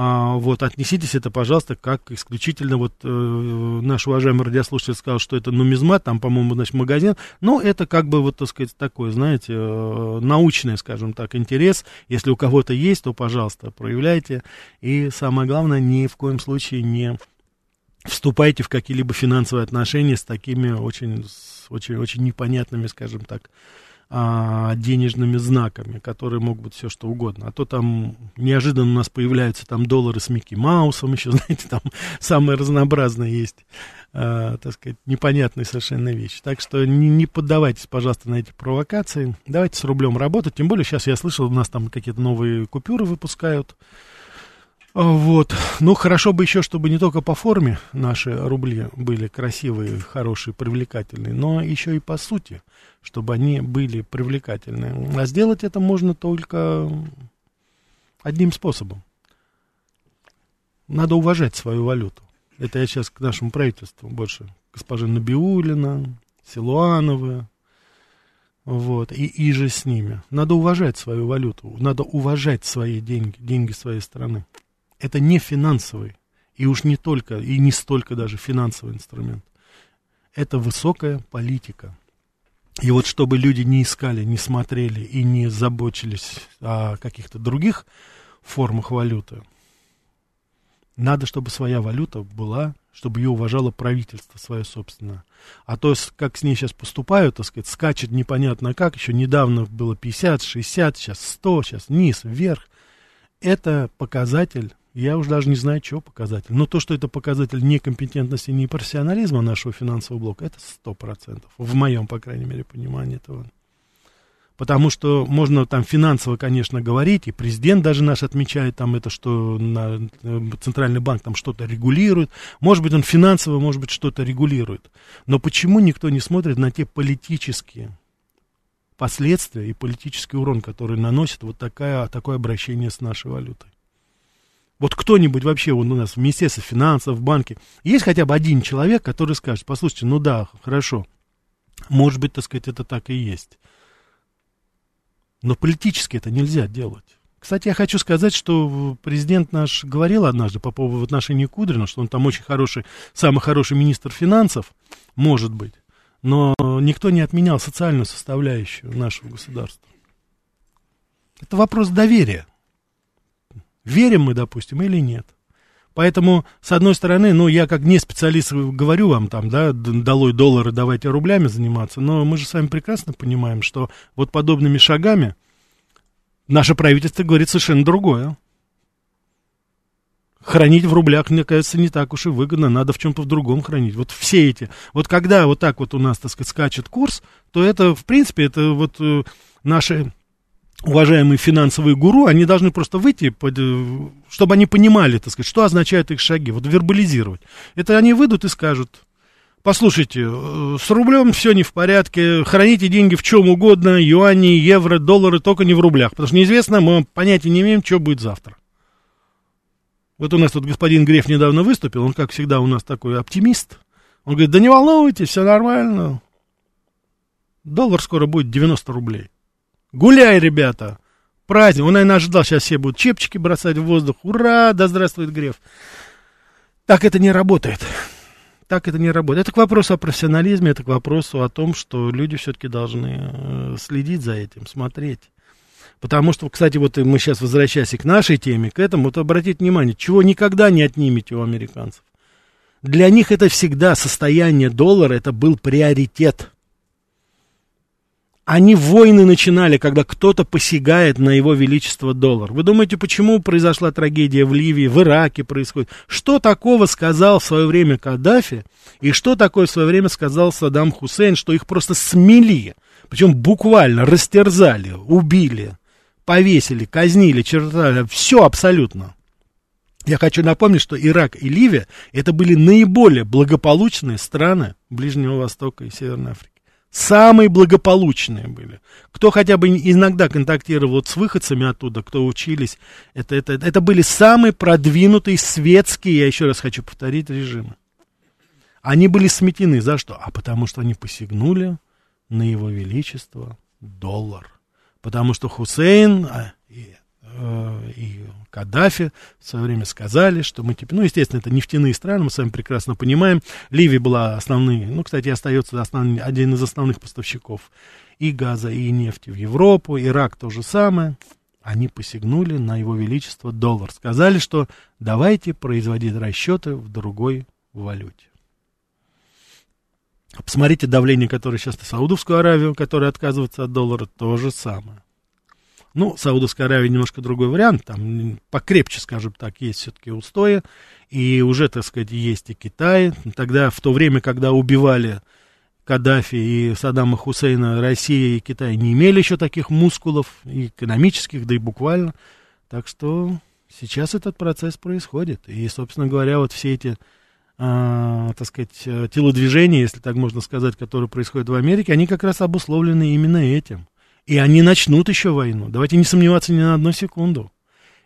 вот, отнеситесь это, пожалуйста, как исключительно, вот, э, наш уважаемый радиослушатель сказал, что это нумизмат, там, по-моему, значит, магазин, но это как бы, вот, так сказать, такой, знаете, э, научный, скажем так, интерес, если у кого-то есть, то, пожалуйста, проявляйте, и самое главное, ни в коем случае не вступайте в какие-либо финансовые отношения с такими очень, очень, очень непонятными, скажем так, а, денежными знаками, которые могут быть все что угодно. А то там неожиданно у нас появляются там доллары с Микки Маусом, еще, знаете, там самые разнообразные есть, а, так сказать, непонятные совершенно вещи. Так что не, не поддавайтесь, пожалуйста, на эти провокации. Давайте с рублем работать. Тем более сейчас я слышал, у нас там какие-то новые купюры выпускают. Вот. Ну, хорошо бы еще, чтобы не только по форме наши рубли были красивые, хорошие, привлекательные, но еще и по сути, чтобы они были привлекательные. А сделать это можно только одним способом. Надо уважать свою валюту. Это я сейчас к нашему правительству больше. Госпожа Набиулина, Силуанова, вот, и, и же с ними. Надо уважать свою валюту, надо уважать свои деньги, деньги своей страны это не финансовый, и уж не только, и не столько даже финансовый инструмент. Это высокая политика. И вот чтобы люди не искали, не смотрели и не заботились о каких-то других формах валюты, надо, чтобы своя валюта была, чтобы ее уважало правительство свое собственное. А то, как с ней сейчас поступают, так сказать, скачет непонятно как, еще недавно было 50, 60, сейчас 100, сейчас вниз, вверх. Это показатель я уже даже не знаю, чего показатель. Но то, что это показатель некомпетентности, не профессионализма нашего финансового блока, это сто процентов. В моем, по крайней мере, понимании этого. Потому что можно там финансово, конечно, говорить, и президент даже наш отмечает там это, что на, э, Центральный банк там что-то регулирует. Может быть, он финансово, может быть, что-то регулирует. Но почему никто не смотрит на те политические последствия и политический урон, который наносит вот такая, такое обращение с нашей валютой? Вот кто-нибудь вообще вот у нас в Министерстве финансов, в банке, есть хотя бы один человек, который скажет, послушайте, ну да, хорошо, может быть, так сказать, это так и есть. Но политически это нельзя делать. Кстати, я хочу сказать, что президент наш говорил однажды по поводу в отношении Кудрина, что он там очень хороший, самый хороший министр финансов, может быть. Но никто не отменял социальную составляющую нашего государства. Это вопрос доверия. Верим мы, допустим, или нет. Поэтому, с одной стороны, ну, я как не специалист говорю вам там, да, долой доллары, давайте рублями заниматься, но мы же с вами прекрасно понимаем, что вот подобными шагами наше правительство говорит совершенно другое. Хранить в рублях, мне кажется, не так уж и выгодно, надо в чем-то в другом хранить. Вот все эти, вот когда вот так вот у нас, так сказать, скачет курс, то это, в принципе, это вот э, наши уважаемые финансовые гуру, они должны просто выйти, э, чтобы они понимали, так сказать, что означают их шаги, вот вербализировать. Это они выйдут и скажут, послушайте, э, с рублем все не в порядке, храните деньги в чем угодно, юани, евро, доллары, только не в рублях, потому что неизвестно, мы понятия не имеем, что будет завтра. Вот у нас тут господин Греф недавно выступил, он, как всегда, у нас такой оптимист. Он говорит, да не волнуйтесь, все нормально. Доллар скоро будет 90 рублей. Гуляй, ребята! Праздник. Он, наверное, ожидал, сейчас все будут чепчики бросать в воздух. Ура! Да здравствует Греф! Так это не работает. Так это не работает. Это к вопросу о профессионализме, это к вопросу о том, что люди все-таки должны э, следить за этим, смотреть. Потому что, кстати, вот мы сейчас возвращаясь к нашей теме, к этому, вот обратите внимание, чего никогда не отнимете у американцев. Для них это всегда состояние доллара, это был приоритет. Они войны начинали, когда кто-то посягает на его величество доллар. Вы думаете, почему произошла трагедия в Ливии, в Ираке происходит? Что такого сказал в свое время Каддафи и что такое в свое время сказал Саддам Хусейн, что их просто смели, причем буквально растерзали, убили, повесили, казнили, чертали, все абсолютно. Я хочу напомнить, что Ирак и Ливия это были наиболее благополучные страны Ближнего Востока и Северной Африки. Самые благополучные были. Кто хотя бы иногда контактировал вот с выходцами оттуда, кто учились, это, это, это были самые продвинутые светские, я еще раз хочу повторить, режимы. Они были сметены. За что? А потому что они посягнули на его величество доллар. Потому что Хусейн а, э, и Каддафи в свое время сказали, что мы теперь, ну, естественно, это нефтяные страны, мы с вами прекрасно понимаем. Ливия была основной, ну, кстати, остается основной, один из основных поставщиков и газа, и нефти в Европу, Ирак то же самое. Они посягнули на его величество доллар. Сказали, что давайте производить расчеты в другой валюте. Посмотрите давление, которое сейчас на Саудовскую Аравию, которая отказывается от доллара, то же самое. Ну, Саудовская Аравия немножко другой вариант, там покрепче, скажем так, есть все-таки устои, и уже, так сказать, есть и Китай. Тогда, в то время, когда убивали Каддафи и Саддама Хусейна, Россия и Китай не имели еще таких мускулов, и экономических, да и буквально. Так что сейчас этот процесс происходит. И, собственно говоря, вот все эти а, так сказать, телодвижения, если так можно сказать, которые происходят в Америке, они как раз обусловлены именно этим. И они начнут еще войну. Давайте не сомневаться ни на одну секунду.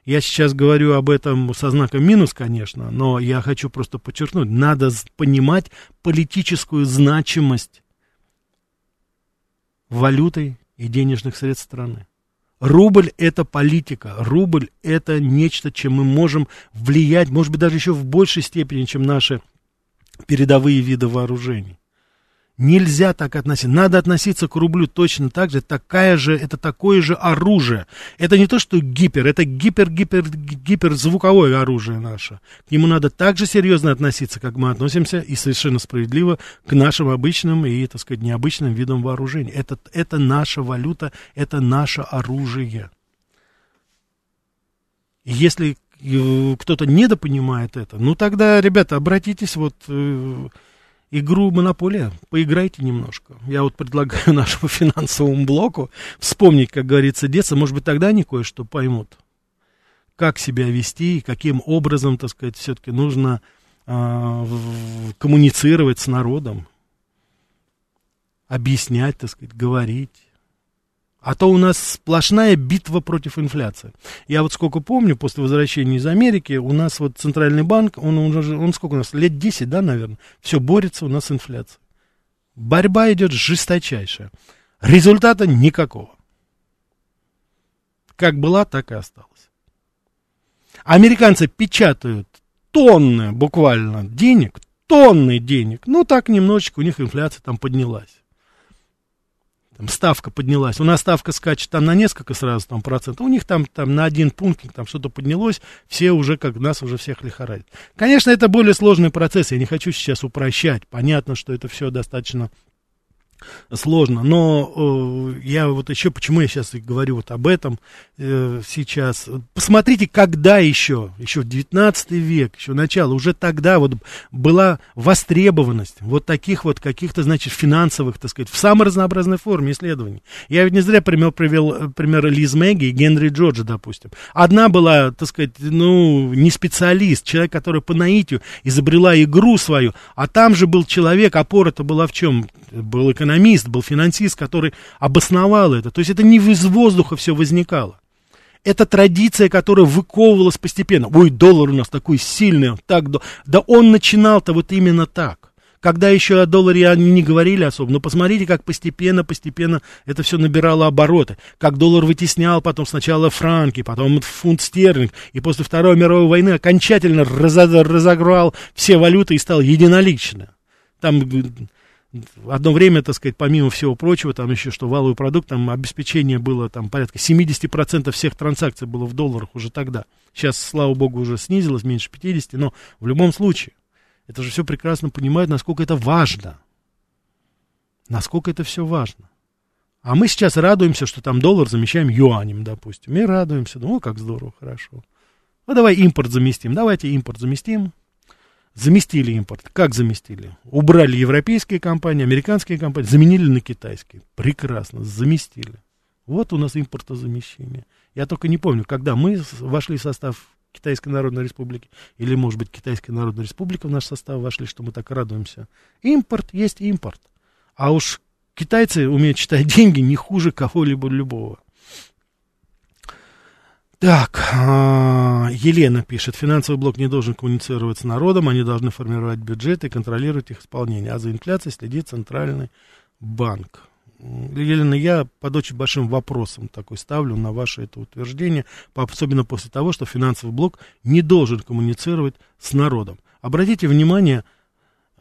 Я сейчас говорю об этом со знаком минус, конечно, но я хочу просто подчеркнуть, надо понимать политическую значимость валюты и денежных средств страны. Рубль – это политика, рубль – это нечто, чем мы можем влиять, может быть, даже еще в большей степени, чем наши передовые виды вооружений. Нельзя так относиться. Надо относиться к рублю точно так же. Такая же, это такое же оружие. Это не то, что гипер, это гипер-гипер-гиперзвуковое оружие наше. К нему надо так же серьезно относиться, как мы относимся, и совершенно справедливо, к нашим обычным и, так сказать, необычным видам вооружений. Это, это наша валюта, это наше оружие. Если э, кто-то недопонимает это, ну тогда, ребята, обратитесь вот э, игру «Монополия». Поиграйте немножко. Я вот предлагаю нашему финансовому блоку вспомнить, как говорится, детство. Может быть, тогда они кое-что поймут. Как себя вести и каким образом, так сказать, все-таки нужно э, коммуницировать с народом. Объяснять, так сказать, говорить. А то у нас сплошная битва против инфляции. Я вот сколько помню, после возвращения из Америки, у нас вот Центральный банк, он, он, он, сколько у нас, лет 10, да, наверное, все борется у нас с инфляцией. Борьба идет жесточайшая. Результата никакого. Как была, так и осталось. Американцы печатают тонны буквально денег, тонны денег. Ну, так немножечко у них инфляция там поднялась там ставка поднялась. У нас ставка скачет там на несколько сразу там процентов, у них там, там на один пункт там что-то поднялось, все уже как нас уже всех лихорадит. Конечно, это более сложный процесс, я не хочу сейчас упрощать. Понятно, что это все достаточно сложно. Но э, я вот еще, почему я сейчас говорю вот об этом э, сейчас. Посмотрите, когда еще, еще в 19 век, еще начало, уже тогда вот была востребованность вот таких вот каких-то, значит, финансовых, так сказать, в самой разнообразной форме исследований. Я ведь не зря пример, привел э, пример Лиз Мэгги и Генри Джорджа, допустим. Одна была, так сказать, ну, не специалист, человек, который по наитию изобрела игру свою, а там же был человек, опора-то была в чем? Был экономист экономист, был финансист, который обосновал это. То есть это не из воздуха все возникало. Это традиция, которая выковывалась постепенно. Ой, доллар у нас такой сильный, так, да он начинал-то вот именно так когда еще о долларе они не говорили особо. Но посмотрите, как постепенно, постепенно это все набирало обороты. Как доллар вытеснял потом сначала франки, потом фунт стерлинг. И после Второй мировой войны окончательно разограл все валюты и стал единолично. Там одно время, так сказать, помимо всего прочего, там еще что валовый продукт, там обеспечение было там порядка 70% всех транзакций было в долларах уже тогда. Сейчас, слава богу, уже снизилось, меньше 50, но в любом случае. Это же все прекрасно понимают, насколько это важно. Насколько это все важно. А мы сейчас радуемся, что там доллар замещаем юанем, допустим. И радуемся. Ну, как здорово, хорошо. Ну, давай импорт заместим. Давайте импорт заместим. Заместили импорт. Как заместили? Убрали европейские компании, американские компании, заменили на китайские. Прекрасно, заместили. Вот у нас импортозамещение. Я только не помню, когда мы вошли в состав Китайской Народной Республики, или, может быть, Китайская Народная Республика в наш состав вошли, что мы так радуемся. Импорт есть импорт. А уж китайцы умеют читать деньги не хуже кого-либо любого. Так, а, Елена пишет, финансовый блок не должен коммуницировать с народом, они должны формировать бюджет и контролировать их исполнение, а за инфляцией следит центральный банк. Елена, я под очень большим вопросом такой ставлю на ваше это утверждение, особенно после того, что финансовый блок не должен коммуницировать с народом. Обратите внимание,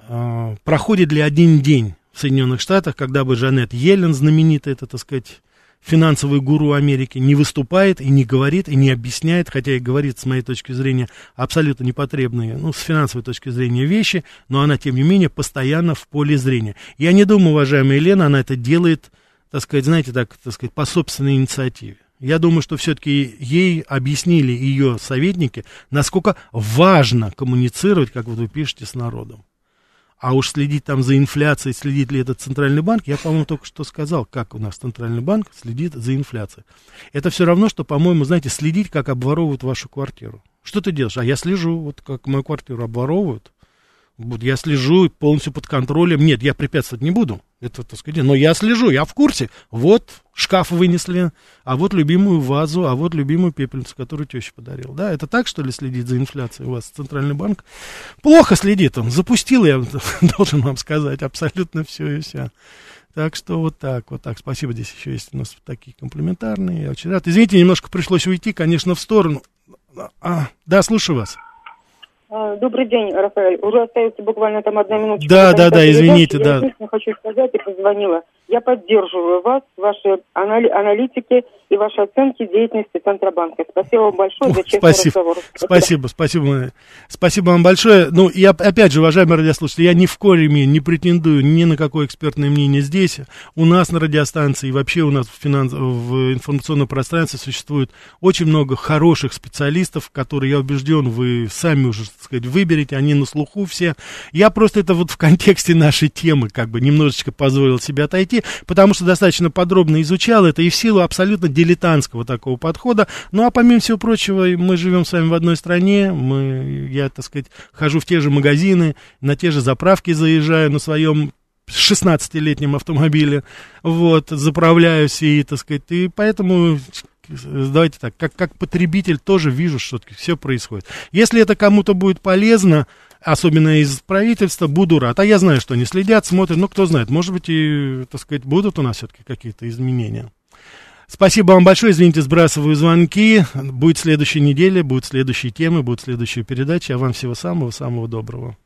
а, проходит ли один день в Соединенных Штатах, когда бы Жанет Йеллен, знаменитая, это, так сказать, финансовый гуру Америки не выступает и не говорит, и не объясняет, хотя и говорит, с моей точки зрения, абсолютно непотребные, ну, с финансовой точки зрения вещи, но она, тем не менее, постоянно в поле зрения. Я не думаю, уважаемая Елена, она это делает, так сказать, знаете, так, так сказать, по собственной инициативе. Я думаю, что все-таки ей объяснили ее советники, насколько важно коммуницировать, как вот вы пишете, с народом. А уж следить там за инфляцией, следит ли этот центральный банк, я, по-моему, только что сказал, как у нас центральный банк следит за инфляцией. Это все равно, что, по-моему, знаете, следить, как обворовывают вашу квартиру. Что ты делаешь? А я слежу, вот как мою квартиру обворовывают. Вот я слежу полностью под контролем. Нет, я препятствовать не буду. Это, так сказать, но я слежу, я в курсе. Вот шкаф вынесли, а вот любимую вазу, а вот любимую пепельницу, которую теща подарил. Да, это так, что ли, следить за инфляцией у вас Центральный банк? Плохо следит он. Запустил, я должен вам сказать, абсолютно все и вся. Так что вот так, вот так. Спасибо, здесь еще есть у нас такие комплементарные. Я очень рад. Извините, немножко пришлось уйти, конечно, в сторону. А, да, слушаю вас. А, добрый день, Рафаэль. Уже остается буквально там одна минута. Да, да, да, извините, да. Я хочу сказать и позвонила. Я поддерживаю вас, ваши анали- аналитики и ваши оценки деятельности Центробанка. Спасибо вам большое за честный спасибо. разговор. Спасибо, спасибо. Спасибо вам большое. Ну, я, опять же, уважаемые радиослушатели, я ни в коей мере не претендую ни на какое экспертное мнение здесь. У нас на радиостанции и вообще у нас в, финанс... в информационном пространстве существует очень много хороших специалистов, которые, я убежден, вы сами уже, так сказать, выберете, они на слуху все. Я просто это вот в контексте нашей темы как бы немножечко позволил себе отойти потому что достаточно подробно изучал это и в силу абсолютно дилетантского такого подхода. Ну, а помимо всего прочего, мы живем с вами в одной стране, мы, я, так сказать, хожу в те же магазины, на те же заправки заезжаю на своем 16-летнем автомобиле, вот, заправляюсь и, так сказать, и поэтому давайте так, как, как потребитель тоже вижу, что все происходит. Если это кому-то будет полезно, особенно из правительства, буду рад. А я знаю, что они следят, смотрят, ну, кто знает, может быть, и, так сказать, будут у нас все-таки какие-то изменения. Спасибо вам большое, извините, сбрасываю звонки. Будет следующая неделя, будут следующие темы, будут следующие передачи. А вам всего самого-самого доброго.